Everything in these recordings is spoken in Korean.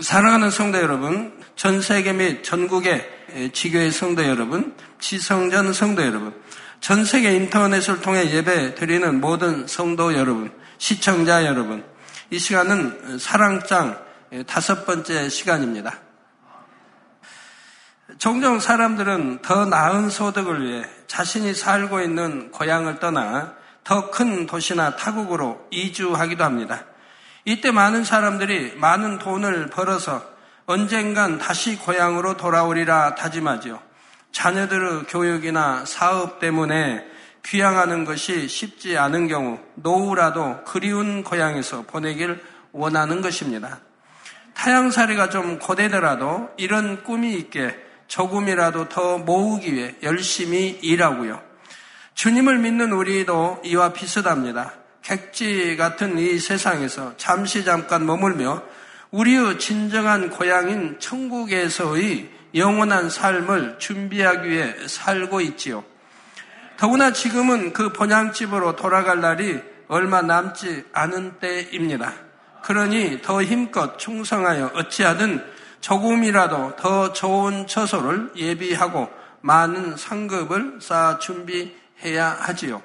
사랑하는 성도 여러분, 전 세계 및 전국의 지교의 성도 여러분, 지성전 성도 여러분, 전 세계 인터넷을 통해 예배 드리는 모든 성도 여러분, 시청자 여러분, 이 시간은 사랑장 다섯 번째 시간입니다. 종종 사람들은 더 나은 소득을 위해 자신이 살고 있는 고향을 떠나 더 큰 도시나 타국으로 이주하기도 합니다. 이때 많은 사람들이 많은 돈을 벌어서 언젠간 다시 고향으로 돌아오리라 다짐하지요. 자녀들의 교육이나 사업 때문에 귀향하는 것이 쉽지 않은 경우 노후라도 그리운 고향에서 보내길 원하는 것입니다. 타향살이가 좀 고되더라도 이런 꿈이 있게 조금이라도 더 모으기 위해 열심히 일하고요. 주님을 믿는 우리도 이와 비슷합니다. 객지 같은 이 세상에서 잠시 잠깐 머물며 우리의 진정한 고향인 천국에서의 영원한 삶을 준비하기 위해 살고 있지요. 더구나 지금은 그 본향집으로 돌아갈 날이 얼마 남지 않은 때입니다. 그러니 더 힘껏 충성하여 어찌하든 조금이라도 더 좋은 처소를 예비하고 많은 상급을 쌓아 준비해야 하지요.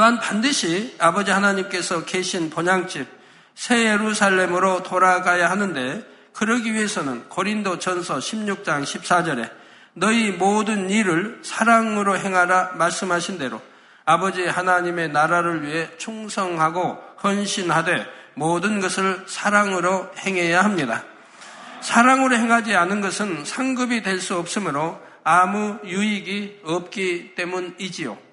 또한 반드시 아버지 하나님께서 계신 본향집 새 예루살렘으로 돌아가야 하는데 그러기 위해서는 고린도 전서 16장 14절에 너희 모든 일을 사랑으로 행하라 말씀하신 대로 아버지 하나님의 나라를 위해 충성하고 헌신하되 모든 것을 사랑으로 행해야 합니다. 사랑으로 행하지 않은 것은 상급이 될 수 없으므로 아무 유익이 없기 때문이지요.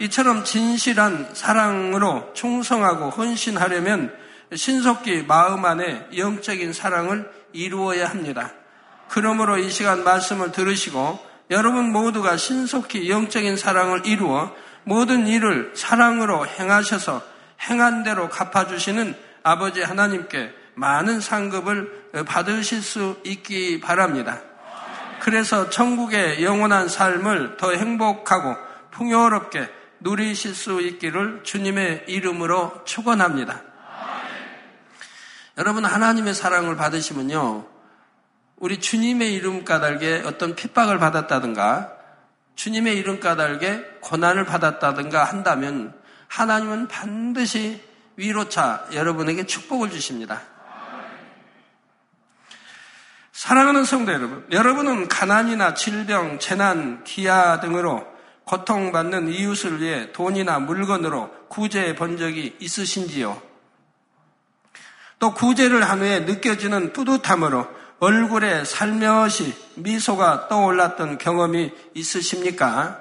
이처럼 진실한 사랑으로 충성하고 헌신하려면 신속히 마음 안에 영적인 사랑을 이루어야 합니다. 그러므로 이 시간 말씀을 들으시고 여러분 모두가 신속히 영적인 사랑을 이루어 모든 일을 사랑으로 행하셔서 행한 대로 갚아주시는 아버지 하나님께 많은 상급을 받으실 수 있기 바랍니다. 그래서 천국의 영원한 삶을 더 행복하고 풍요롭게 누리실 수 있기를 주님의 이름으로 축원합니다. 여러분 하나님의 사랑을 받으시면요. 우리 주님의 이름 까닭에 어떤 핍박을 받았다든가 주님의 이름 까닭에 고난을 받았다든가 한다면 하나님은 반드시 위로차 여러분에게 축복을 주십니다. 사랑하는 성도 여러분, 여러분은 가난이나 질병, 재난, 기아 등으로 고통받는 이웃을 위해 돈이나 물건으로 구제해 본 적이 있으신지요? 또 구제를 한 후에 느껴지는 뿌듯함으로 얼굴에 살며시 미소가 떠올랐던 경험이 있으십니까?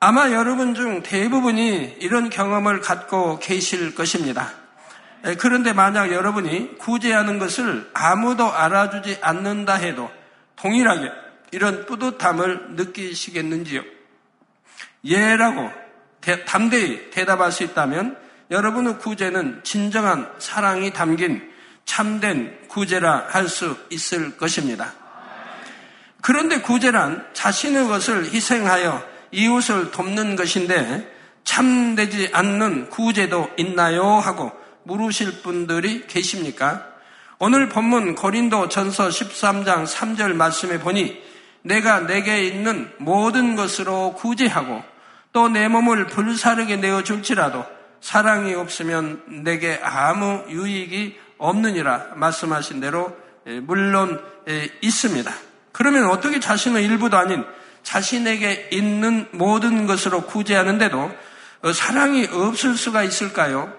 아마 여러분 중 대부분이 이런 경험을 갖고 계실 것입니다. 그런데 만약 여러분이 구제하는 것을 아무도 알아주지 않는다 해도 동일하게 이런 뿌듯함을 느끼시겠는지요? 예라고 담대히 대답할 수 있다면 여러분의 구제는 진정한 사랑이 담긴 참된 구제라 할 수 있을 것입니다. 그런데 구제란 자신의 것을 희생하여 이웃을 돕는 것인데 참되지 않는 구제도 있나요? 하고 물으실 분들이 계십니까? 오늘 본문 고린도 전서 13장 3절 말씀에 보니 내가 내게 있는 모든 것으로 구제하고 또 내 몸을 불사르게 내어 줄지라도 사랑이 없으면 내게 아무 유익이 없느니라 말씀하신 대로 예, 물론 예, 있습니다. 그러면 어떻게 자신의 일부도 아닌 자신에게 있는 모든 것으로 구제하는데도 어, 사랑이 없을 수가 있을까요?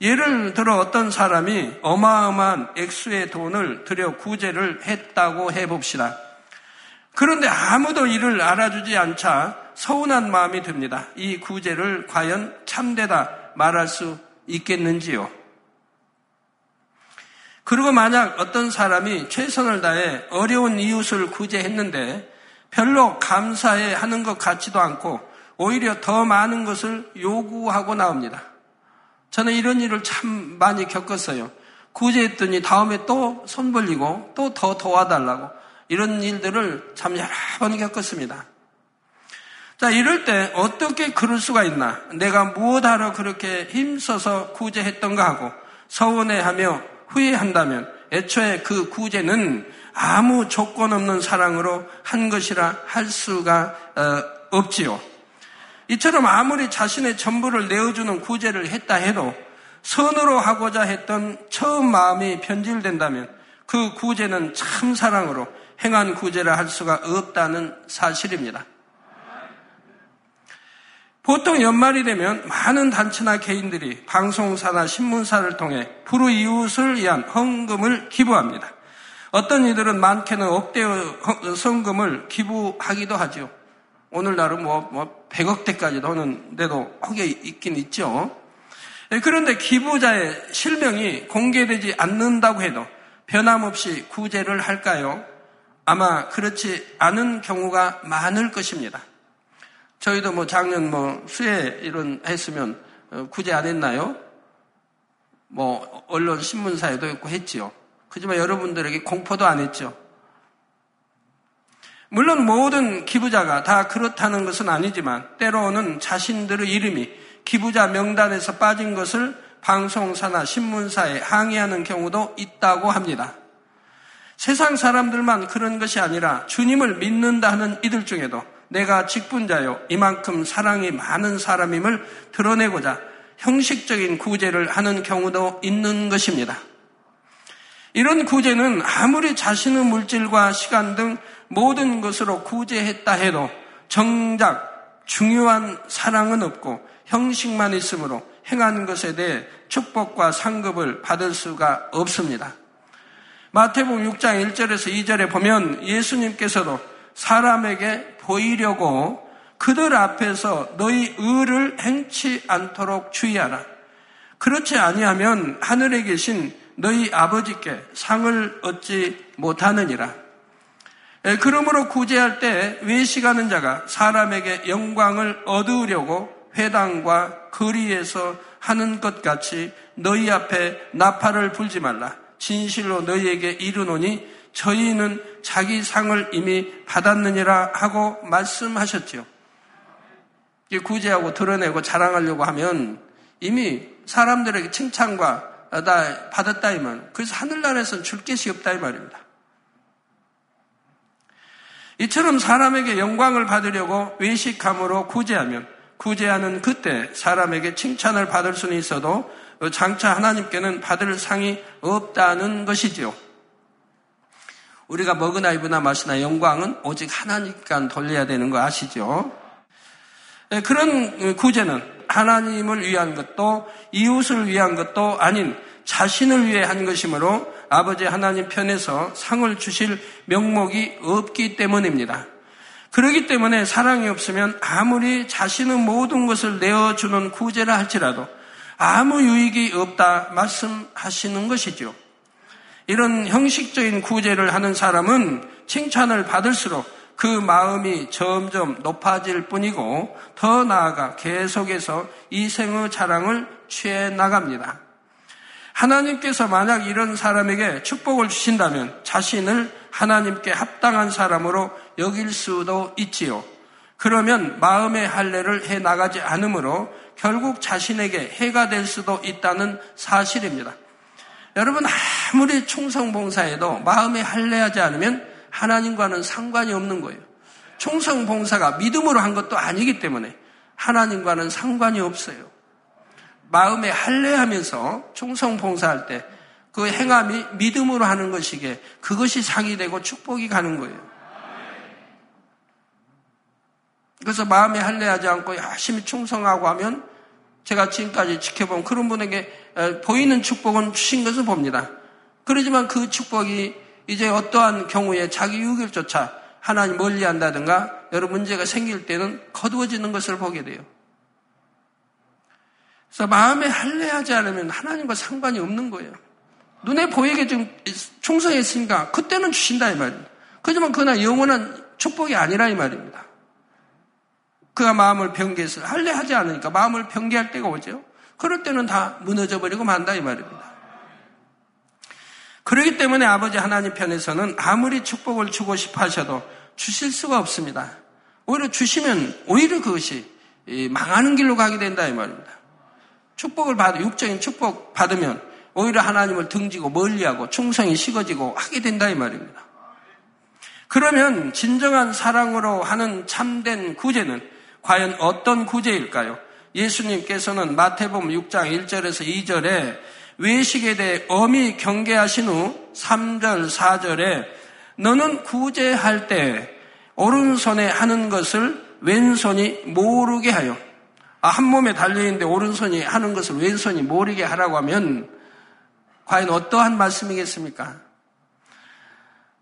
예를 들어 어떤 사람이 어마어마한 액수의 돈을 들여 구제를 했다고 해봅시다. 그런데 아무도 이를 알아주지 않자 서운한 마음이 듭니다. 이 구제를 과연 참되다 말할 수 있겠는지요? 그리고 만약 어떤 사람이 최선을 다해 어려운 이웃을 구제했는데 별로 감사해 하는 것 같지도 않고 오히려 더 많은 것을 요구하고 나옵니다. 저는 이런 일을 참 많이 겪었어요. 구제했더니 다음에 또 손 벌리고 또 더 도와달라고 이런 일들을 참 여러 번 겪었습니다. 자, 이럴 때 어떻게 그럴 수가 있나? 내가 무엇하러 그렇게 힘써서 구제했던가 하고 서운해하며 후회한다면 애초에 그 구제는 아무 조건 없는 사랑으로 한 것이라 할 수가 어, 없지요. 이처럼 아무리 자신의 전부를 내어주는 구제를 했다 해도 선으로 하고자 했던 처음 마음이 변질된다면 그 구제는 참 사랑으로 행한 구제라 할 수가 없다는 사실입니다. 보통 연말이 되면 많은 단체나 개인들이 방송사나 신문사를 통해 불우이웃을 위한 헌금을 기부합니다. 어떤 이들은 많게는 억대의 성금을 기부하기도 하죠. 오늘날은 뭐, 뭐 100억대까지도 하는데도 혹에 있긴 있죠. 예, 그런데 기부자의 실명이 공개되지 않는다고 해도 변함없이 구제를 할까요? 아마 그렇지 않은 경우가 많을 것입니다. 저희도 뭐 작년 뭐 수해 이런 했으면 어, 구제 안 했나요? 뭐 언론 신문사에도 있고 했지요. 그지만 여러분들에게 공포도 안 했죠. 물론 모든 기부자가 다 그렇다는 것은 아니지만 때로는 자신들의 이름이 기부자 명단에서 빠진 것을 방송사나 신문사에 항의하는 경우도 있다고 합니다. 세상 사람들만 그런 것이 아니라 주님을 믿는다 하는 이들 중에도 내가 직분자요 이만큼 사랑이 많은 사람임을 드러내고자 형식적인 구제를 하는 경우도 있는 것입니다. 이런 구제는 아무리 자신의 물질과 시간 등 모든 것으로 구제했다 해도 정작 중요한 사랑은 없고 형식만 있으므로 행한 것에 대해 축복과 상급을 받을 수가 없습니다. 마태복음 6장 1절에서 2절에 보면 예수님께서도 사람에게 보이려고 그들 앞에서 너희 의를 행치 않도록 주의하라. 그렇지 아니하면 하늘에 계신 너희 아버지께 상을 얻지 못하느니라. 그러므로 구제할 때 외식하는 자가 사람에게 영광을 얻으려고 회당과 거리에서 하는 것 같이 너희 앞에 나팔을 불지 말라. 진실로 너희에게 이르노니 저희는 자기 상을 이미 받았느니라 하고 말씀하셨지요. 구제하고 드러내고 자랑하려고 하면 이미 사람들에게 칭찬과 다 받았다 이 말. 그래서 하늘나라에서는 줄 것이 없다 이 말입니다. 이처럼 사람에게 영광을 받으려고 외식함으로 구제하면 구제하는 그때 사람에게 칭찬을 받을 수는 있어도 장차 하나님께는 받을 상이 없다는 것이지요. 우리가 먹으나 입으나 마시나 영광은 오직 하나님께 돌려야 되는 거 아시죠? 예, 그런 구제는 하나님을 위한 것도 이웃을 위한 것도 아닌 자신을 위해 한 것이므로 아버지 하나님 편에서 상을 주실 명목이 없기 때문입니다. 그러기 때문에 사랑이 없으면 아무리 자신의 모든 것을 내어주는 구제라 할지라도 아무 유익이 없다 말씀하시는 것이죠. 이런 형식적인 구제를 하는 사람은 칭찬을 받을수록 그 마음이 점점 높아질 뿐이고 더 나아가 계속해서 이생의 자랑을 취해 나갑니다. 하나님께서 만약 이런 사람에게 축복을 주신다면 자신을 하나님께 합당한 사람으로 여길 수도 있지요. 그러면 마음의 할례를 해 나가지 않으므로 결국 자신에게 해가 될 수도 있다는 사실입니다. 여러분 아무리 충성봉사해도 마음에 할례하지 않으면 하나님과는 상관이 없는 거예요. 충성봉사가 믿음으로 한 것도 아니기 때문에 하나님과는 상관이 없어요. 마음에 할례하면서 충성 봉사할 때 그 행함이 믿음으로 하는 것이기에 그것이 상이 되고 축복이 가는 거예요. 그래서 마음에 할례하지 않고 열심히 충성하고 하면 제가 지금까지 지켜본 그런 분에게 보이는 축복은 주신 것을 봅니다. 그러지만 그 축복이 이제 어떠한 경우에 자기 유익조차 하나님 멀리 한다든가 여러 문제가 생길 때는 거두어지는 것을 보게 돼요. 그래서 마음에 할례하지 않으면 하나님과 상관이 없는 거예요. 눈에 보이게 좀 충성했으니까 그때는 주신다 이 말입니다. 그지만 그러나 영원한 축복이 아니라 이 말입니다. 그가 마음을 변개해서 할례하지 않으니까 마음을 변개할 때가 오죠. 그럴 때는 다 무너져 버리고 만다 이 말입니다. 그렇기 때문에 아버지 하나님 편에서는 아무리 축복을 주고 싶어 하셔도 주실 수가 없습니다. 오히려 주시면 오히려 그것이 망하는 길로 가게 된다 이 말입니다. 축복을 받아 육적인 축복 받으면 오히려 하나님을 등지고 멀리하고 충성이 식어지고 하게 된다 이 말입니다. 그러면 진정한 사랑으로 하는 참된 구제는 과연 어떤 구제일까요? 예수님께서는 마태복음 6장 1절에서 2절에 외식에 대해 엄히 경계하신 후 3절, 4절에 너는 구제할 때 오른손에 하는 것을 왼손이 모르게 하여 아, 한 몸에 달려있는데 오른손이 하는 것을 왼손이 모르게 하라고 하면 과연 어떠한 말씀이겠습니까?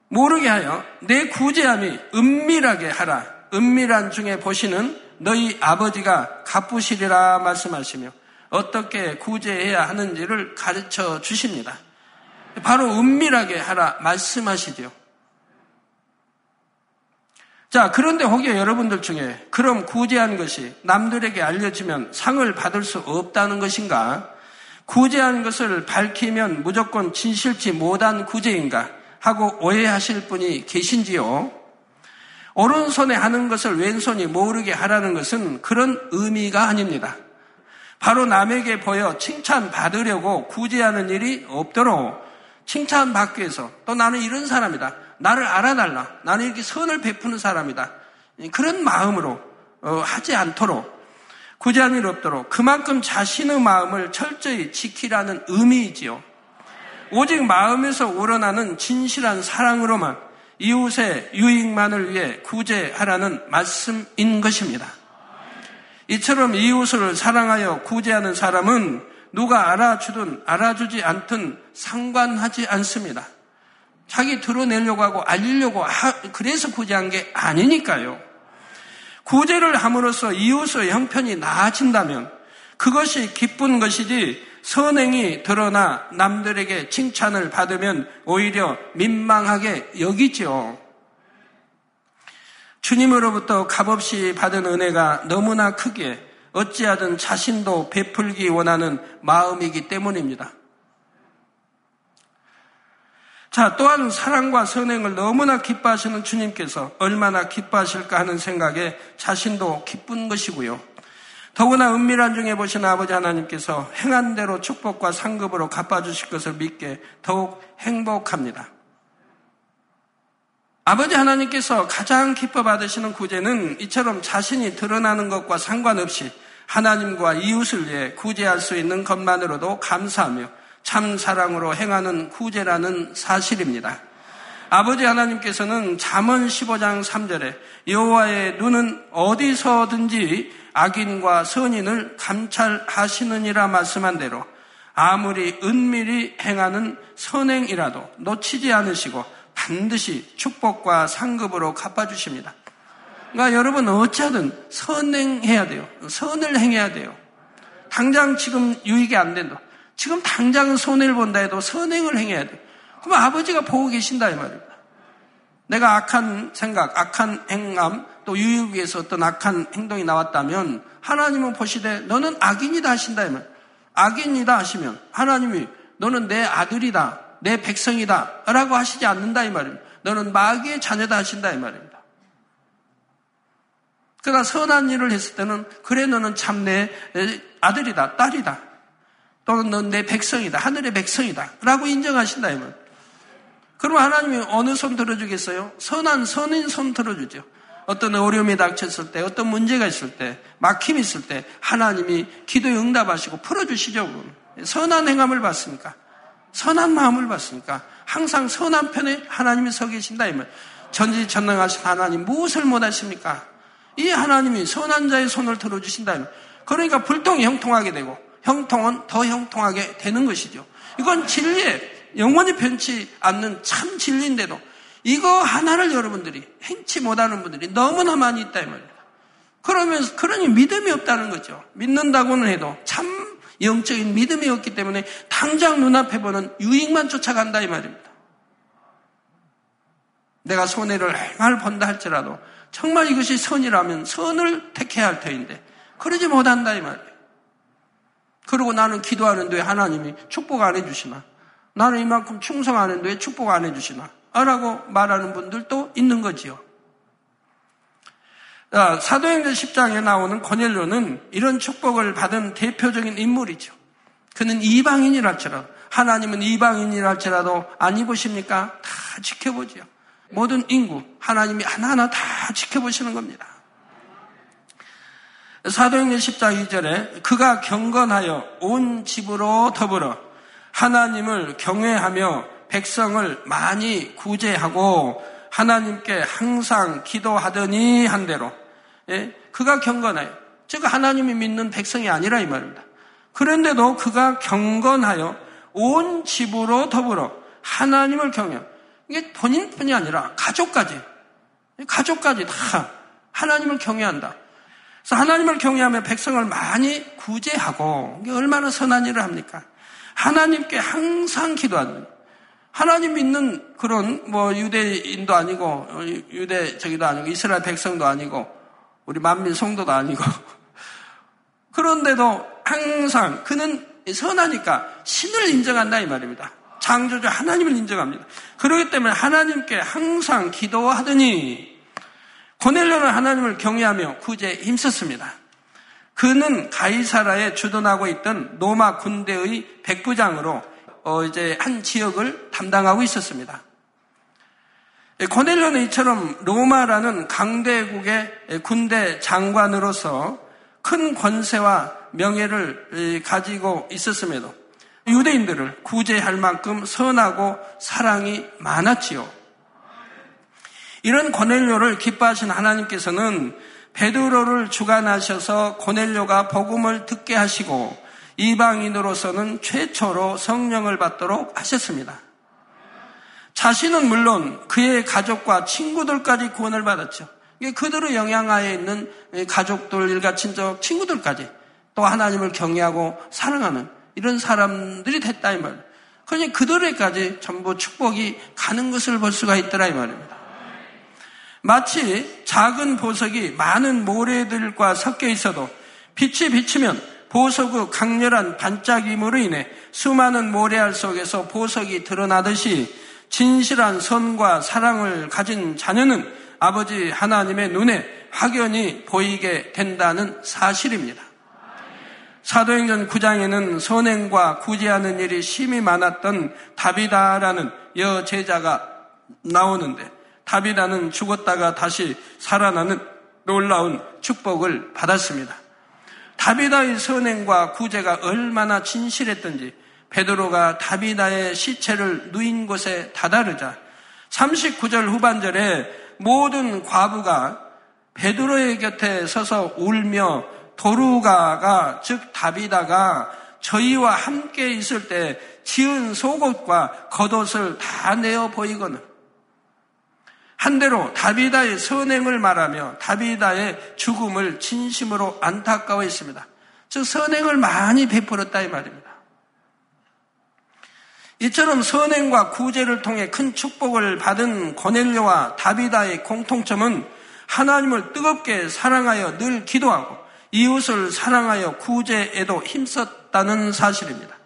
모르게 하여 내 구제함이 은밀하게 하라. 은밀한 중에 보시는 너희 아버지가 갚으시리라 말씀하시며 어떻게 구제해야 하는지를 가르쳐 주십니다. 바로 은밀하게 하라 말씀하시죠. 자, 그런데 혹여 여러분들 중에 그럼 구제한 것이 남들에게 알려지면 상을 받을 수 없다는 것인가? 구제한 것을 밝히면 무조건 진실치 못한 구제인가? 하고 오해하실 분이 계신지요? 오른손에 하는 것을 왼손이 모르게 하라는 것은 그런 의미가 아닙니다. 바로 남에게 보여 칭찬받으려고 구제하는 일이 없도록 칭찬받기 위해서 또 나는 이런 사람이다. 나를 알아달라. 나는 이렇게 선을 베푸는 사람이다. 그런 마음으로 어, 하지 않도록 구제한 일 없도록 그만큼 자신의 마음을 철저히 지키라는 의미이지요. 오직 마음에서 우러나는 진실한 사랑으로만 이웃의 유익만을 위해 구제하라는 말씀인 것입니다. 이처럼 이웃을 사랑하여 구제하는 사람은 누가 알아주든 알아주지 않든 상관하지 않습니다. 자기 드러내려고 하고 알리려고 하, 그래서 구제한 게 아니니까요. 구제를 함으로써 이웃의 형편이 나아진다면 그것이 기쁜 것이지 선행이 드러나 남들에게 칭찬을 받으면 오히려 민망하게 여기죠. 주님으로부터 값없이 받은 은혜가 너무나 크게 어찌하든 자신도 베풀기 원하는 마음이기 때문입니다. 자, 또한 사랑과 선행을 너무나 기뻐하시는 주님께서 얼마나 기뻐하실까 하는 생각에 자신도 기쁜 것이고요. 더구나 은밀한 중에 보신 아버지 하나님께서 행한 대로 축복과 상급으로 갚아주실 것을 믿게 더욱 행복합니다. 아버지 하나님께서 가장 기뻐 받으시는 구제는 이처럼 자신이 드러나는 것과 상관없이 하나님과 이웃을 위해 구제할 수 있는 것만으로도 감사하며 참 사랑으로 행하는 구제라는 사실입니다. 아버지 하나님께서는 잠언 15장 3절에 여호와의 눈은 어디서든지 악인과 선인을 감찰하시느니라 말씀한 대로 아무리 은밀히 행하는 선행이라도 놓치지 않으시고 반드시 축복과 상급으로 갚아주십니다. 그러니까 여러분 어찌하든 선행해야 돼요. 선을 행해야 돼요. 당장 지금 유익이 안 된다. 지금 당장 손해를 본다 해도 선행을 행해야 돼. 그럼 아버지가 보고 계신다 이 말입니다. 내가 악한 생각, 악한 행함, 또 유익 위해서 어떤 악한 행동이 나왔다면 하나님은 보시되 너는 악인이다 하신다 이 말. 악인이다 하시면 하나님이 너는 내 아들이다, 내 백성이다 라고 하시지 않는다 이 말입니다. 너는 마귀의 자녀다 하신다 이 말입니다. 그러나 선한 일을 했을 때는 그래 너는 참 내 아들이다, 딸이다. 또는 넌내 백성이다. 하늘의 백성이다. 라고 인정하신다. 이말. 그러면 하나님이 어느 손 들어주겠어요? 선한 선인 손 들어주죠. 어떤 어려움이 닥쳤을 때, 어떤 문제가 있을 때, 막힘이 있을 때 하나님이 기도에 응답하시고 풀어주시죠. 선한 행함을 받습니까? 선한 마음을 받습니까? 항상 선한 편에 하나님이 서 계신다. 이 말. 전지전능하신 하나님 무엇을 못하십니까? 이 하나님이 선한 자의 손을 들어주신다. 이 말. 그러니까 불통이 형통하게 되고 형통은 더 형통하게 되는 것이죠. 이건 진리에 영원히 변치 않는 참 진리인데도 이거 하나를 여러분들이 행치 못하는 분들이 너무나 많이 있다 이 말입니다. 그러면서 그러니 믿음이 없다는 거죠. 믿는다고는 해도 참 영적인 믿음이 없기 때문에 당장 눈앞에 보는 유익만 쫓아간다 이 말입니다. 내가 손해를 얼마나 본다 할지라도 정말 이것이 선이라면 선을 택해야 할 터인데 그러지 못한다 이 말이에요. 그리고 나는 기도하는데 하나님이 축복 안 해주시나? 나는 이만큼 충성하는데 왜 축복 안 해주시나? 라고 말하는 분들도 있는 거지요. 사도행전 10장에 나오는 고넬료는 이런 축복을 받은 대표적인 인물이죠. 그는 이방인이라처럼 하나님은 안 입으십니까? 다 지켜보지요. 모든 인구 하나님이 하나하나 다 지켜보시는 겁니다. 사도행전 10장 2절에 그가 경건하여 온 집으로 더불어 하나님을 경외하며 백성을 많이 구제하고 하나님께 항상 기도하더니 한 대로 예? 그가 경건하여 즉 하나님이 믿는 백성이 아니라 이 말입니다. 그런데도 그가 경건하여 온 집으로 더불어 하나님을 경외 이게 본인뿐이 아니라 가족까지 가족까지 다 하나님을 경외한다. 그래서 하나님을 경외하며 백성을 많이 구제하고 이게 얼마나 선한 일을 합니까? 하나님께 항상 기도하는 하나님 믿는 그런 뭐 유대인도 아니고 어, 유대 저기도 아니고 이스라엘 백성도 아니고 우리 만민 성도도 아니고 그런데도 항상 그는 선하니까 신을 인정한다 이 말입니다. 창조주 하나님을 인정합니다. 그렇기 때문에 하나님께 항상 기도하더니 고넬료는 하나님을 경외하며 구제에 힘썼습니다. 그는 가이사라에 주둔하고 있던 로마 군대의 백부장으로 어 이제 한 지역을 담당하고 있었습니다. 고넬료는 이처럼 로마라는 강대국의 군대 장관으로서 큰 권세와 명예를 가지고 있었음에도 유대인들을 구제할 만큼 선하고 사랑이 많았지요. 이런 고넬료를 기뻐하신 하나님께서는 베드로를 주관하셔서 고넬료가 복음을 듣게 하시고 이방인으로서는 최초로 성령을 받도록 하셨습니다. 자신은 물론 그의 가족과 친구들까지 구원을 받았죠. 그들의 영향하에 있는 가족들, 일가 친족, 친구들까지 또 하나님을 경외하고 사랑하는 이런 사람들이 됐다 이 말. 그러니 그들에까지 전부 축복이 가는 것을 볼 수가 있더라 이 말입니다. 마치 작은 보석이 많은 모래들과 섞여 있어도 빛이 비치면 보석의 강렬한 반짝임으로 인해 수많은 모래알 속에서 보석이 드러나듯이 진실한 선과 사랑을 가진 자녀는 아버지 하나님의 눈에 확연히 보이게 된다는 사실입니다. 사도행전 9장에는 선행과 구제하는 일이 심히 많았던 다비다라는 여 제자가 나오는데 다비다는 죽었다가 다시 살아나는 놀라운 축복을 받았습니다. 다비다의 선행과 구제가 얼마나 진실했던지 베드로가 다비다의 시체를 누인 곳에 다다르자 39절 후반절에 모든 과부가 베드로의 곁에 서서 울며 도루가가 즉 다비다가 저희와 함께 있을 때 지은 속옷과 겉옷을 다 내어 보이거늘 한대로 다비다의 선행을 말하며 다비다의 죽음을 진심으로 안타까워했습니다. 즉 선행을 많이 베풀었다 이 말입니다. 이처럼 선행과 구제를 통해 큰 축복을 받은 고넬료와 다비다의 공통점은 하나님을 뜨겁게 사랑하여 늘 기도하고 이웃을 사랑하여 구제에도 힘썼다는 사실입니다.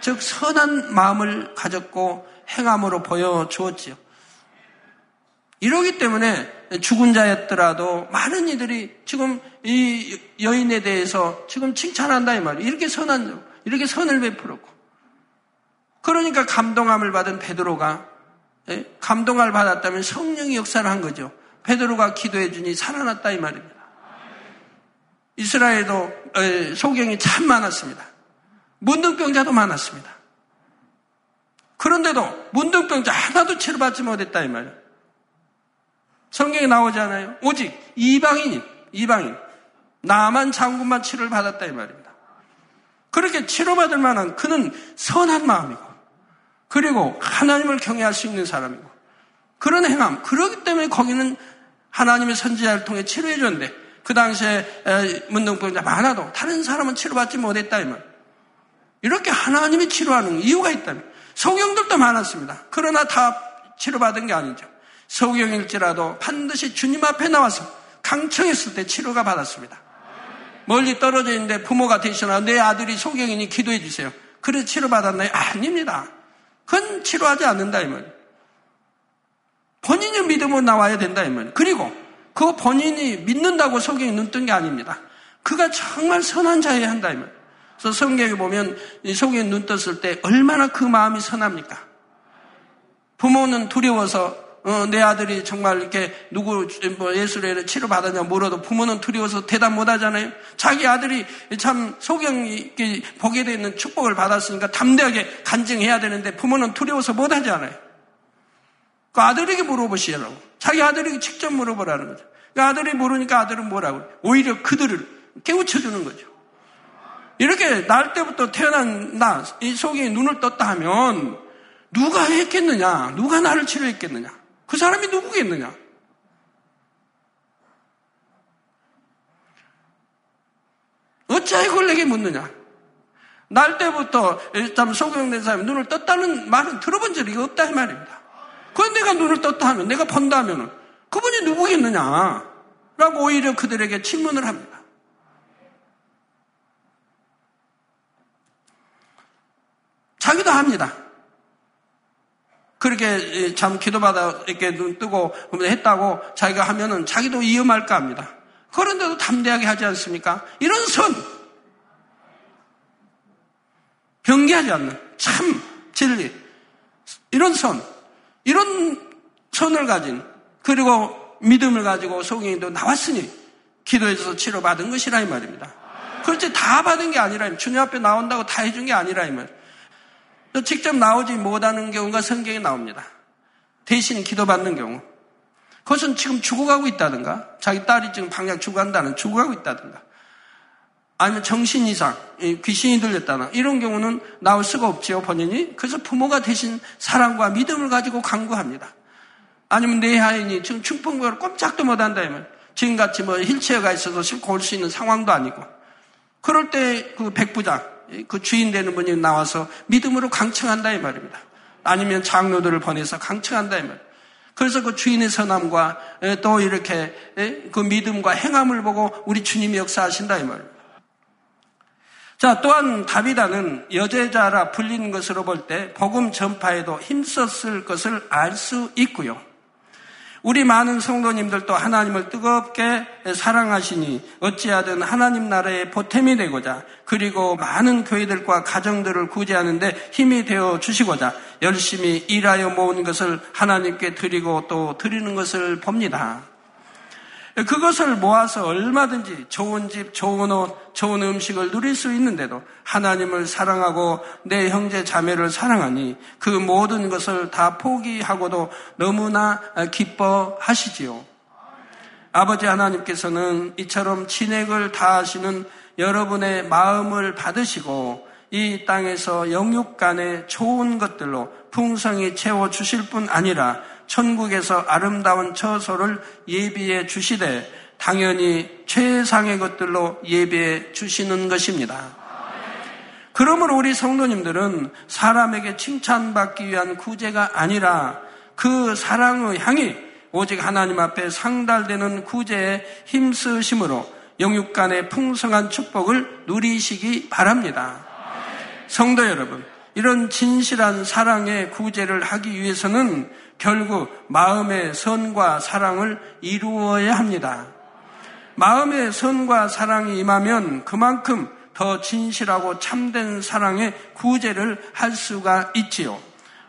즉 선한 마음을 가졌고 행함으로 보여 주었지요. 이러기 때문에 죽은 자였더라도 많은 이들이 지금 이 여인에 대해서 지금 칭찬한다 이 말이에요. 이렇게 선한 이렇게 선을 베풀었고 그러니까 감동함을 받은 베드로가 예, 감동을 받았다면 성령이 역사를 한 거죠. 베드로가 기도해 주니 살아났다 이 말입니다. 이스라엘도 소경이 참 많았습니다. 문둥병자도 많았습니다. 그런데도 문둥병자 하나도 치료받지 못했다 이 말이에요. 성경에 나오지 않아요? 오직 이방인이 이방인 나만 장군만 치료를 받았다 이 말입니다. 그렇게 치료받을 만한 그는 선한 마음이고 그리고 하나님을 경외할 수 있는 사람이고 그런 행함 그러기 때문에 거기는 하나님의 선지자를 통해 치료해 줬는데 그 당시에 문둥병자 많아도 다른 사람은 치료받지 못했다 이 말. 이렇게 하나님이 치료하는 이유가 있다면 성경들도 많았습니다. 그러나 다 치료받은 게 아니죠. 소경일지라도 반드시 주님 앞에 나와서 강청했을 때 치료가 받았습니다. 멀리 떨어져 있는데 부모가 되시나 내 아들이 소경이니 기도해 주세요. 그래 치료받았나요? 아닙니다. 그건 치료하지 않는다 이 말. 본인의 믿음으로 나와야 된다 이 말. 그리고 그 본인이 믿는다고 소경이 눈뜬 게 아닙니다. 그가 정말 선한 자여야 한다 이 말. 그래서 성경에 보면 속에 눈 떴을 때 얼마나 그 마음이 선합니까? 부모는 두려워서 어, 내 아들이 정말 이렇게 누구 뭐 예술에 치료 받았냐 물어도 부모는 두려워서 대답 못 하잖아요. 자기 아들이 참 소경이 보게 되는 축복을 받았으니까 담대하게 간증해야 되는데 부모는 두려워서 못 하잖아요. 그 아들에게 물어보시라고. 자기 아들에게 직접 물어보라는 거죠. 그 아들이 모르니까 아들은 뭐라고. 오히려 그들을 깨우쳐 주는 거죠. 이렇게 날 때부터 태어난 나, 이 속에 눈을 떴다 하면 누가 했겠느냐? 누가 나를 치료했겠느냐? 그 사람이 누구겠느냐? 어찌하여 그걸 내게 묻느냐? 날 때부터 참 소경된 사람이 눈을 떴다는 말은 들어본 적이 없다 이 말입니다. 그건 내가 눈을 떴다 하면 내가 본다 하면 그분이 누구겠느냐? 라고 오히려 그들에게 질문을 합니다. 자기도 합니다. 그렇게 참 기도받아 이렇게 눈 뜨고 했다고 자기가 하면은 자기도 위험할까 합니다. 그런데도 담대하게 하지 않습니까? 이런 선 경계하지 않는 참 진리 이런 선 이런 선을 가진 그리고 믿음을 가지고 소경이도 나왔으니 기도해줘서 치료받은 것이라 이 말입니다. 그렇지 다 받은 게 아니라 주님 앞에 나온다고 다 해준 게 아니라 이 말. 직접 나오지 못하는 경우가 성경에 나옵니다. 대신 기도받는 경우. 그것은 지금 죽어가고 있다든가, 자기 딸이 지금 방향 죽어간다는 죽어가고 있다든가, 아니면 정신 이상, 귀신이 들렸다나, 이런 경우는 나올 수가 없지요, 본인이. 그래서 부모가 대신 사랑과 믿음을 가지고 강구합니다. 아니면 내 하인이 지금 충풍구를 꼼짝도 못한다, 면 지금같이 뭐 힐체어가 있어서 싣고 올 수 있는 상황도 아니고. 그럴 때 그 백부장, 그 주인 되는 분이 나와서 믿음으로 강청한다 이 말입니다. 아니면 장로들을 보내서 강청한다 이 말. 그래서 그 주인의 선함과 또 이렇게 그 믿음과 행함을 보고 우리 주님이 역사하신다 이 말입니다. 자, 또한 다비다는 여제자라 불리는 것으로 볼 때 복음 전파에도 힘썼을 것을 알 수 있고요. 우리 많은 성도님들도 하나님을 뜨겁게 사랑하시니 어찌하든 하나님 나라의 보탬이 되고자 그리고 많은 교회들과 가정들을 구제하는데 힘이 되어 주시고자 열심히 일하여 모은 것을 하나님께 드리고 또 드리는 것을 봅니다. 그것을 모아서 얼마든지 좋은 집, 좋은 옷, 좋은 음식을 누릴 수 있는데도 하나님을 사랑하고 내 형제 자매를 사랑하니 그 모든 것을 다 포기하고도 너무나 기뻐하시지요. 아버지 하나님께서는 이처럼 진액을 다하시는 여러분의 마음을 받으시고 이 땅에서 영육 간의 좋은 것들로 풍성히 채워 주실 뿐 아니라 천국에서 아름다운 처소를 예비해 주시되 당연히 최상의 것들로 예비해 주시는 것입니다. 그러므로 우리 성도님들은 사람에게 칭찬받기 위한 구제가 아니라 그 사랑의 향이 오직 하나님 앞에 상달되는 구제에 힘쓰심으로 영육간의 풍성한 축복을 누리시기 바랍니다. 성도 여러분, 이런 진실한 사랑의 구제를 하기 위해서는 결국 마음의 선과 사랑을 이루어야 합니다. 마음의 선과 사랑이 임하면 그만큼 더 진실하고 참된 사랑의 구제를 할 수가 있지요.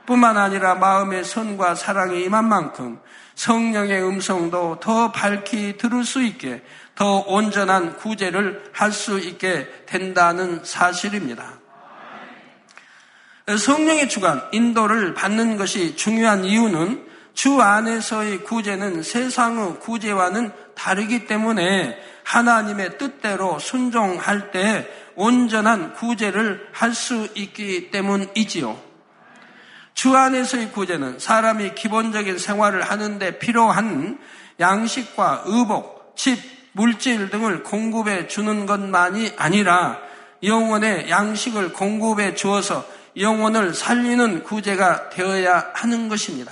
뿐만 아니라 마음의 선과 사랑이 임한 만큼 성령의 음성도 더 밝히 들을 수 있게 더 온전한 구제를 할 수 있게 된다는 사실입니다. 성령의 주관, 인도를 받는 것이 중요한 이유는 주 안에서의 구제는 세상의 구제와는 다르기 때문에 하나님의 뜻대로 순종할 때 온전한 구제를 할 수 있기 때문이지요. 주 안에서의 구제는 사람이 기본적인 생활을 하는데 필요한 양식과 의복, 집, 물질 등을 공급해 주는 것만이 아니라 영혼의 양식을 공급해 주어서 영혼을 살리는 구제가 되어야 하는 것입니다.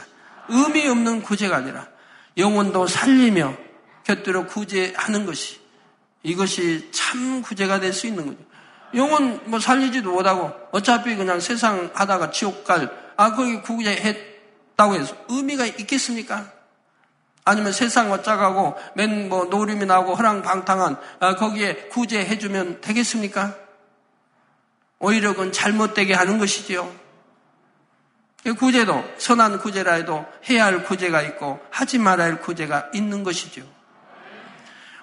의미 없는 구제가 아니라 영혼도 살리며 곁들여 구제하는 것이 이것이 참 구제가 될 수 있는 거죠. 영혼 뭐 살리지도 못하고 어차피 그냥 세상 하다가 지옥 갈, 아, 거기 구제했다고 해서 의미가 있겠습니까? 아니면 세상 어쩌가고 맨 뭐 노림이 나오고 허랑방탕한 아, 거기에 구제해주면 되겠습니까? 오히려 그건 잘못되게 하는 것이지요. 구제도 선한 구제라 해도 해야 할 구제가 있고 하지 말아야 할 구제가 있는 것이죠.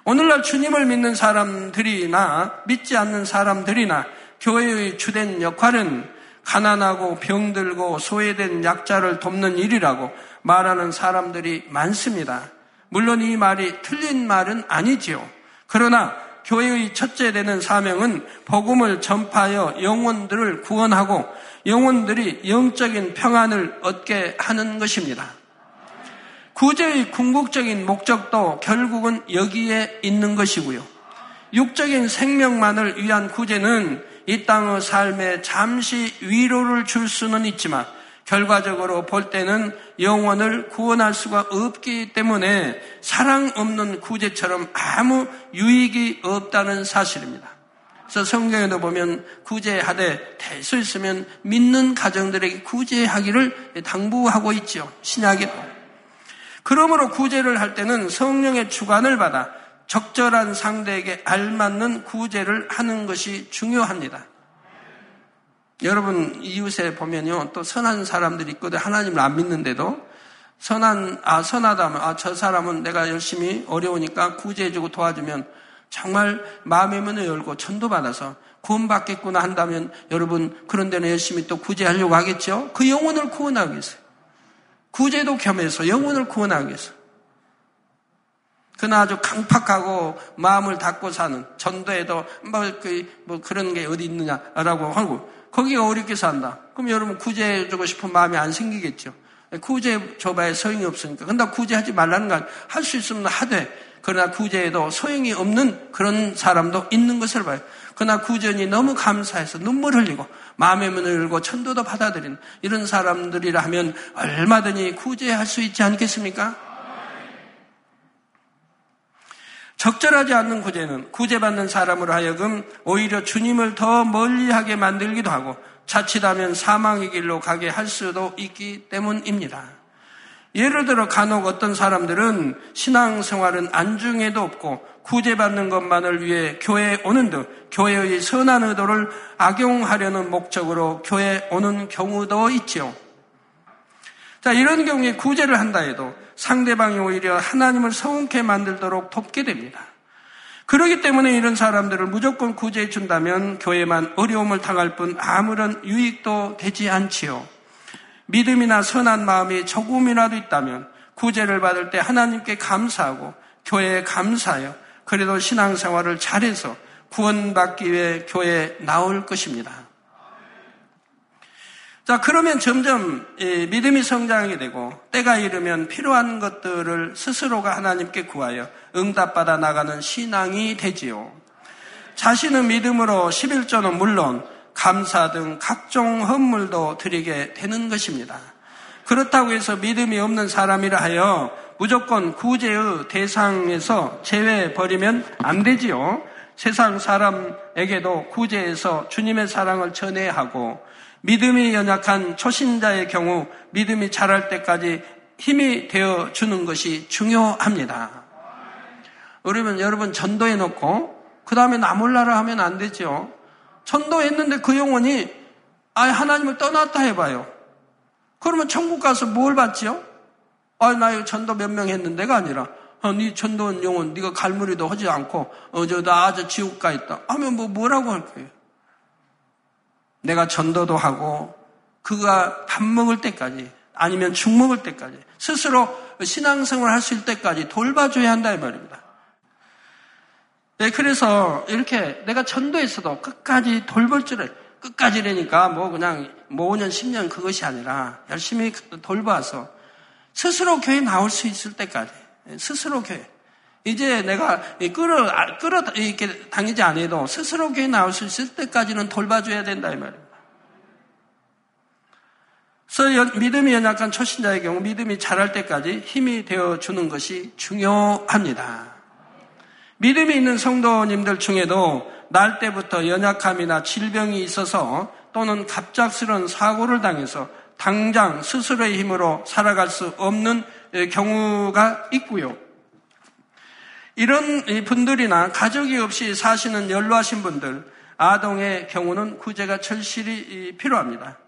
오늘날 주님을 믿는 사람들이나 믿지 않는 사람들이나 교회의 주된 역할은 가난하고 병들고 소외된 약자를 돕는 일이라고 말하는 사람들이 많습니다. 물론 이 말이 틀린 말은 아니지요. 그러나 교회의 첫째 되는 사명은 복음을 전파하여 영혼들을 구원하고 영혼들이 영적인 평안을 얻게 하는 것입니다. 구제의 궁극적인 목적도 결국은 여기에 있는 것이고요. 육적인 생명만을 위한 구제는 이 땅의 삶에 잠시 위로를 줄 수는 있지만 결과적으로 볼 때는 영혼을 구원할 수가 없기 때문에 사랑 없는 구제처럼 아무 유익이 없다는 사실입니다. 그래서 성경에도 보면 구제하되 될 수 있으면 믿는 가정들에게 구제하기를 당부하고 있죠. 신약에도. 그러므로 구제를 할 때는 성령의 주관을 받아 적절한 상대에게 알맞는 구제를 하는 것이 중요합니다. 여러분 이웃에 보면요 또 선한 사람들이 있거든 하나님을 안 믿는데도 선한 아 선하다면 아 저 사람은 내가 열심히 어려우니까 구제해주고 도와주면 정말 마음의 문을 열고 전도 받아서 구원받겠구나 한다면 여러분 그런 데는 열심히 또 구제하려고 하겠죠? 그 영혼을 구원하기 위해서. 구제도 겸해서 영혼을 구원하기 위해서. 그나 아주 강팍하고 마음을 닫고 사는 전도에도 뭐, 그, 뭐 그런 게 어디 있느냐라고 하고 거기가 어렵게 산다. 그럼 여러분 구제해주고 싶은 마음이 안 생기겠죠. 구제 줘봐야 소용이 없으니까. 근데 구제하지 말라는 건 할 수 있으면 하되 그러나 구제에도 소용이 없는 그런 사람도 있는 것을 봐요. 그러나 구전이 너무 감사해서 눈물 흘리고 마음의 문을 열고 천도도 받아들이는 이런 사람들이라 하면 얼마든지 구제할 수 있지 않겠습니까? 적절하지 않는 구제는 구제받는 사람으로 하여금 오히려 주님을 더 멀리하게 만들기도 하고 자칫하면 사망의 길로 가게 할 수도 있기 때문입니다. 예를 들어 간혹 어떤 사람들은 신앙생활은 안중에도 없고 구제받는 것만을 위해 교회에 오는 듯 교회의 선한 의도를 악용하려는 목적으로 교회에 오는 경우도 있지요. 자, 이런 경우에 구제를 한다 해도 상대방이 오히려 하나님을 서운케 만들도록 돕게 됩니다. 그러기 때문에 이런 사람들을 무조건 구제해 준다면 교회만 어려움을 당할 뿐 아무런 유익도 되지 않지요. 믿음이나 선한 마음이 조금이라도 있다면 구제를 받을 때 하나님께 감사하고 교회에 감사하여 그래도 신앙생활을 잘해서 구원받기 위해 교회에 나올 것입니다. 자, 그러면 점점 믿음이 성장하게 되고 때가 이르면 필요한 것들을 스스로가 하나님께 구하여 응답받아 나가는 신앙이 되지요. 자신의 믿음으로 11조는 물론 감사 등 각종 헌물도 드리게 되는 것입니다. 그렇다고 해서 믿음이 없는 사람이라 하여 무조건 구제의 대상에서 제외해버리면 안 되지요. 세상 사람에게도 구제해서 주님의 사랑을 전해야 하고 믿음이 연약한 초신자의 경우 믿음이 자랄 때까지 힘이 되어 주는 것이 중요합니다. 그러면 여러분 전도해 놓고 그 다음에 나 몰라라 하면 안 되죠. 전도했는데 그 영혼이 아 하나님을 떠났다 해봐요. 그러면 천국 가서 뭘 받지요? 아, 나 이거 전도 몇 명 했는데가 아니라, 어, 네 전도한 영혼, 네가 갈무리도 하지 않고, 어, 저, 나 아주 지옥 가 있다. 하면 뭐, 뭐라고 할 거예요? 내가 전도도 하고, 그가 밥 먹을 때까지, 아니면 죽 먹을 때까지, 스스로 신앙생활 할 수 있을 때까지 돌봐줘야 한다, 이 말입니다. 네, 그래서 이렇게 내가 전도했어도 끝까지 돌볼 줄을, 끝까지라니까 뭐 그냥 뭐 5년, 10년 그것이 아니라 열심히 돌봐서 스스로 교회 나올 수 있을 때까지, 스스로 교회. 이제 내가 끌어, 아, 끌어, 이렇게 다니지 않아도 스스로 교회 나올 수 있을 때까지는 돌봐줘야 된다, 이 말입니다. 그래서 믿음이 연약한 초신자의 경우 믿음이 자랄 때까지 힘이 되어주는 것이 중요합니다. 믿음이 있는 성도님들 중에도 날 때부터 연약함이나 질병이 있어서 또는 갑작스러운 사고를 당해서 당장 스스로의 힘으로 살아갈 수 없는 경우가 있고요. 이런 분들이나 가족이 없이 사시는 연로하신 분들, 아동의 경우는 구제가 절실히 필요합니다.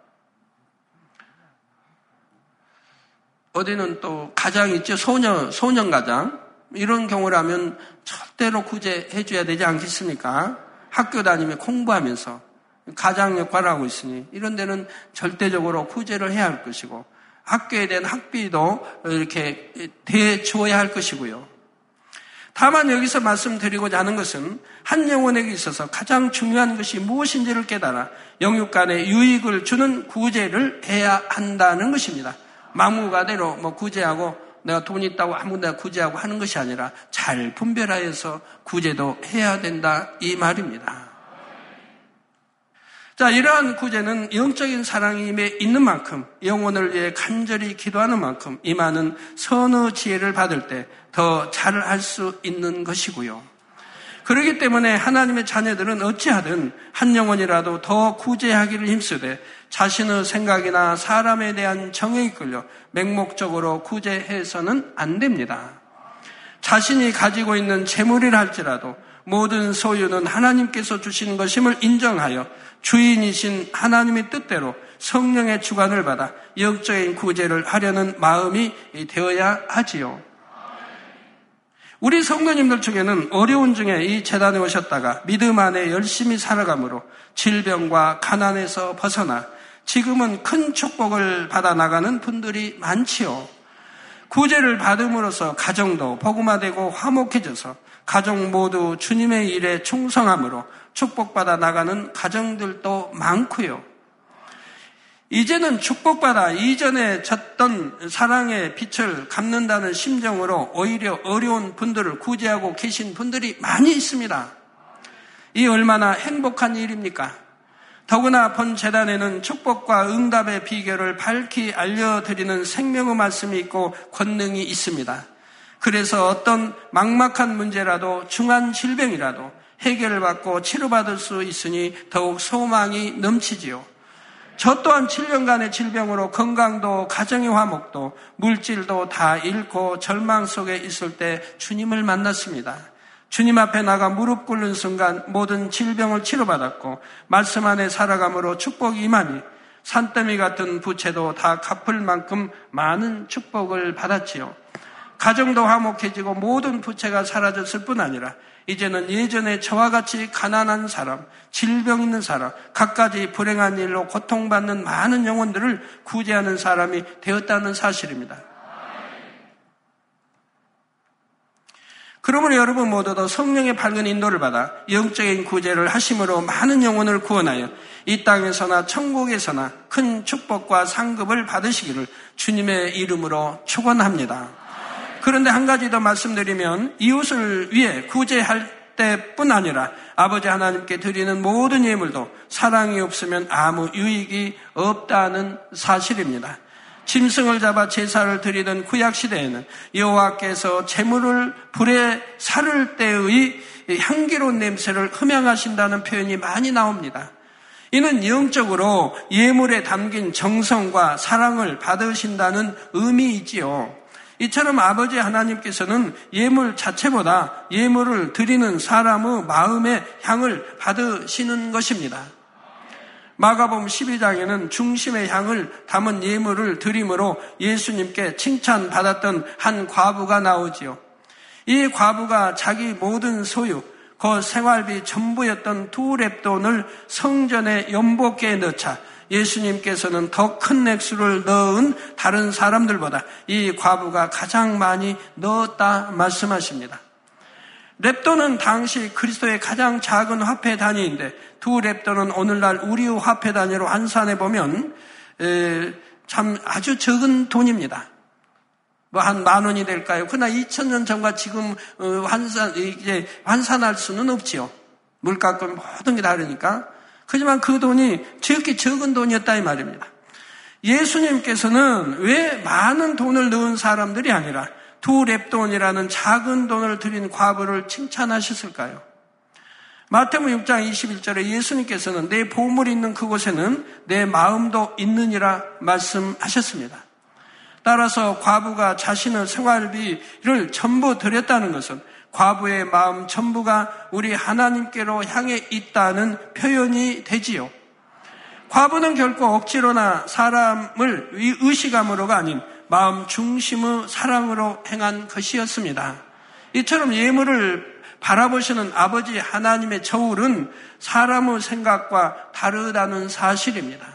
어디는 또 가장 있죠. 소년, 소년 가장. 이런 경우라면 절대로 구제해 줘야 되지 않겠습니까? 학교 다니며 공부하면서 가장 역할을 하고 있으니 이런 데는 절대적으로 구제를 해야 할 것이고 학교에 대한 학비도 이렇게 대주어야 할 것이고요. 다만 여기서 말씀드리고자 하는 것은 한 영혼에게 있어서 가장 중요한 것이 무엇인지를 깨달아 영육 간의 유익을 주는 구제를 해야 한다는 것입니다. 막무가내로 뭐 구제하고 내가 돈 있다고 아무 데나 구제하고 하는 것이 아니라 잘 분별하여서 구제도 해야 된다 이 말입니다. 자, 이러한 구제는 영적인 사랑이 임에 있는 만큼 영혼을 위해 간절히 기도하는 만큼 임하는 선의 지혜를 받을 때 더 잘 할 수 있는 것이고요. 그렇기 때문에 하나님의 자녀들은 어찌하든 한 영혼이라도 더 구제하기를 힘쓰되 자신의 생각이나 사람에 대한 정에 끌려 맹목적으로 구제해서는 안 됩니다. 자신이 가지고 있는 재물이라 할지라도 모든 소유는 하나님께서 주신 것임을 인정하여 주인이신 하나님의 뜻대로 성령의 주관을 받아 영적인 구제를 하려는 마음이 되어야 하지요. 우리 성도님들 중에는 어려운 중에 이 재단에 오셨다가 믿음 안에 열심히 살아감으로 질병과 가난에서 벗어나 지금은 큰 축복을 받아 나가는 분들이 많지요. 구제를 받음으로써 가정도 복음화되고 화목해져서 가족 모두 주님의 일에 충성함으로 축복받아 나가는 가정들도 많고요. 이제는 축복받아 이전에 졌던 사랑의 빛을 갚는다는 심정으로 오히려 어려운 분들을 구제하고 계신 분들이 많이 있습니다. 이 얼마나 행복한 일입니까? 더구나 본 재단에는 축복과 응답의 비결을 밝히 알려드리는 생명의 말씀이 있고 권능이 있습니다. 그래서 어떤 막막한 문제라도 중한 질병이라도 해결을 받고 치료받을 수 있으니 더욱 소망이 넘치지요. 저 또한 7년간의 질병으로 건강도 가정의 화목도 물질도 다 잃고 절망 속에 있을 때 주님을 만났습니다. 주님 앞에 나가 무릎 꿇는 순간 모든 질병을 치료받았고 말씀 안에 살아감으로 축복이 임하니 산더미 같은 부채도 다 갚을 만큼 많은 축복을 받았지요. 가정도 화목해지고 모든 부채가 사라졌을 뿐 아니라 이제는 예전에 저와 같이 가난한 사람, 질병 있는 사람, 갖가지 불행한 일로 고통받는 많은 영혼들을 구제하는 사람이 되었다는 사실입니다. 그러므로 여러분 모두도 성령의 밝은 인도를 받아 영적인 구제를 하심으로 많은 영혼을 구원하여 이 땅에서나 천국에서나 큰 축복과 상급을 받으시기를 주님의 이름으로 축원합니다. 그런데 한 가지 더 말씀드리면 이웃을 위해 구제할 때뿐 아니라 아버지 하나님께 드리는 모든 예물도 사랑이 없으면 아무 유익이 없다는 사실입니다. 짐승을 잡아 제사를 드리던 구약 시대에는 여호와께서 재물을 불에 사를 때의 향기로운 냄새를 흠양하신다는 표현이 많이 나옵니다. 이는 영적으로 예물에 담긴 정성과 사랑을 받으신다는 의미이지요. 이처럼 아버지 하나님께서는 예물 자체보다 예물을 드리는 사람의 마음의 향을 받으시는 것입니다. 마가복음 12장에는 중심의 향을 담은 예물을 드림으로 예수님께 칭찬받았던 한 과부가 나오지요. 이 과부가 자기 모든 소유, 그 생활비 전부였던 두 랩돈을 성전에 연복에 넣자 예수님께서는 더 큰 액수를 넣은 다른 사람들보다 이 과부가 가장 많이 넣었다 말씀하십니다. 랩돈은 당시 그리스도의 가장 작은 화폐 단위인데 두 랩돈은 오늘날 우리의 화폐 단위로 환산해 보면 참 아주 적은 돈입니다. 뭐한만 원이 될까요? 그러나 2000년 전과 지금 어, 환산 이제 환산할 수는 없지요. 물가금 모든 게 다르니까. 하지만 그 돈이 지극히 적은 돈이었다 이 말입니다. 예수님께서는 왜 많은 돈을 넣은 사람들이 아니라 두 랩돈이라는 작은 돈을 들인 과부를 칭찬하셨을까요? 마태복음 6장 21절에 예수님께서는 내 보물이 있는 그곳에는 내 마음도 있느니라 말씀하셨습니다. 따라서 과부가 자신의 생활비를 전부 드렸다는 것은 과부의 마음 전부가 우리 하나님께로 향해 있다는 표현이 되지요. 과부는 결코 억지로나 사람을 의식함으로가 아닌 마음 중심의 사랑으로 행한 것이었습니다. 이처럼 예물을 바라보시는 아버지 하나님의 저울은 사람의 생각과 다르다는 사실입니다.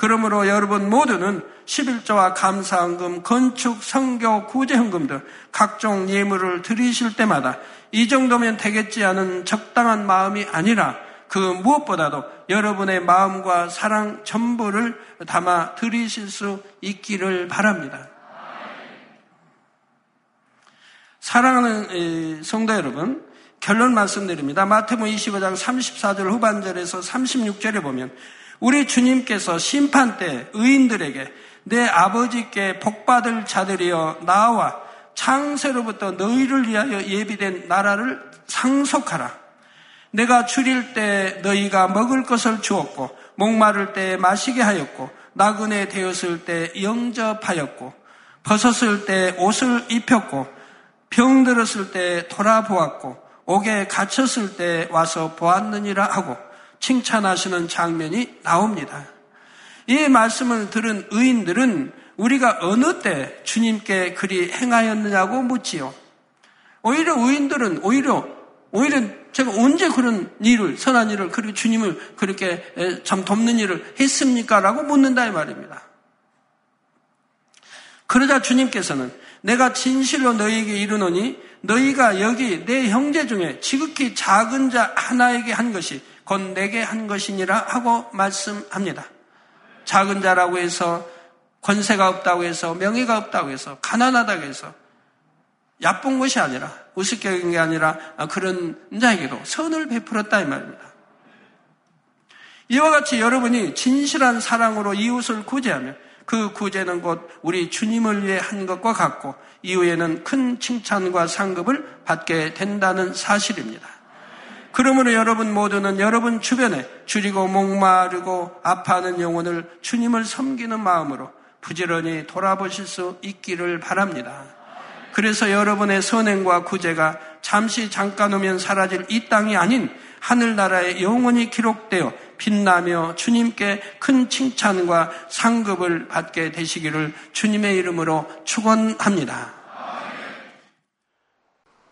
그러므로 여러분 모두는 11조와 감사헌금, 건축, 성교, 구제헌금 등 각종 예물을 드리실 때마다 이 정도면 되겠지 않은 적당한 마음이 아니라 그 무엇보다도 여러분의 마음과 사랑 전부를 담아 드리실 수 있기를 바랍니다. 사랑하는 성도 여러분, 결론 말씀드립니다. 마태복 25장 34절 후반절에서 36절에 보면 우리 주님께서 심판 때 의인들에게 내 아버지께 복받을 자들이여 나와 창세로부터 너희를 위하여 예비된 나라를 상속하라. 내가 줄일 때 너희가 먹을 것을 주었고 목마를 때 마시게 하였고 나그네 되었을 때 영접하였고 벗었을 때 옷을 입혔고 병들었을 때 돌아보았고 옥에 갇혔을 때 와서 보았느니라 하고 칭찬하시는 장면이 나옵니다. 이 말씀을 들은 의인들은 우리가 어느 때 주님께 그리 행하였느냐고 묻지요. 오히려 의인들은 오히려 오히려 제가 언제 그런 일을 선한 일을 그렇게 주님을 그렇게 참 돕는 일을 했습니까? 라고 묻는다 이 말입니다. 그러자 주님께서는 내가 진실로 너희에게 이르노니 너희가 여기 내 형제 중에 지극히 작은 자 하나에게 한 것이 곧 내게 한 것이니라 하고 말씀합니다. 작은 자라고 해서 권세가 없다고 해서 명예가 없다고 해서 가난하다고 해서 야쁜 것이 아니라 우습게 게 아니라 그런 자에게도 선을 베풀었다 이 말입니다. 이와 같이 여러분이 진실한 사랑으로 이웃을 구제하면 그 구제는 곧 우리 주님을 위해 한 것과 같고 이후에는 큰 칭찬과 상급을 받게 된다는 사실입니다. 그러므로 여러분 모두는 여러분 주변에 줄이고 목마르고 아파하는 영혼을 주님을 섬기는 마음으로 부지런히 돌아보실 수 있기를 바랍니다. 그래서 여러분의 선행과 구제가 잠시 잠깐 오면 사라질 이 땅이 아닌 하늘나라에 영원히 기록되어 빛나며 주님께 큰 칭찬과 상급을 받게 되시기를 주님의 이름으로 축원합니다.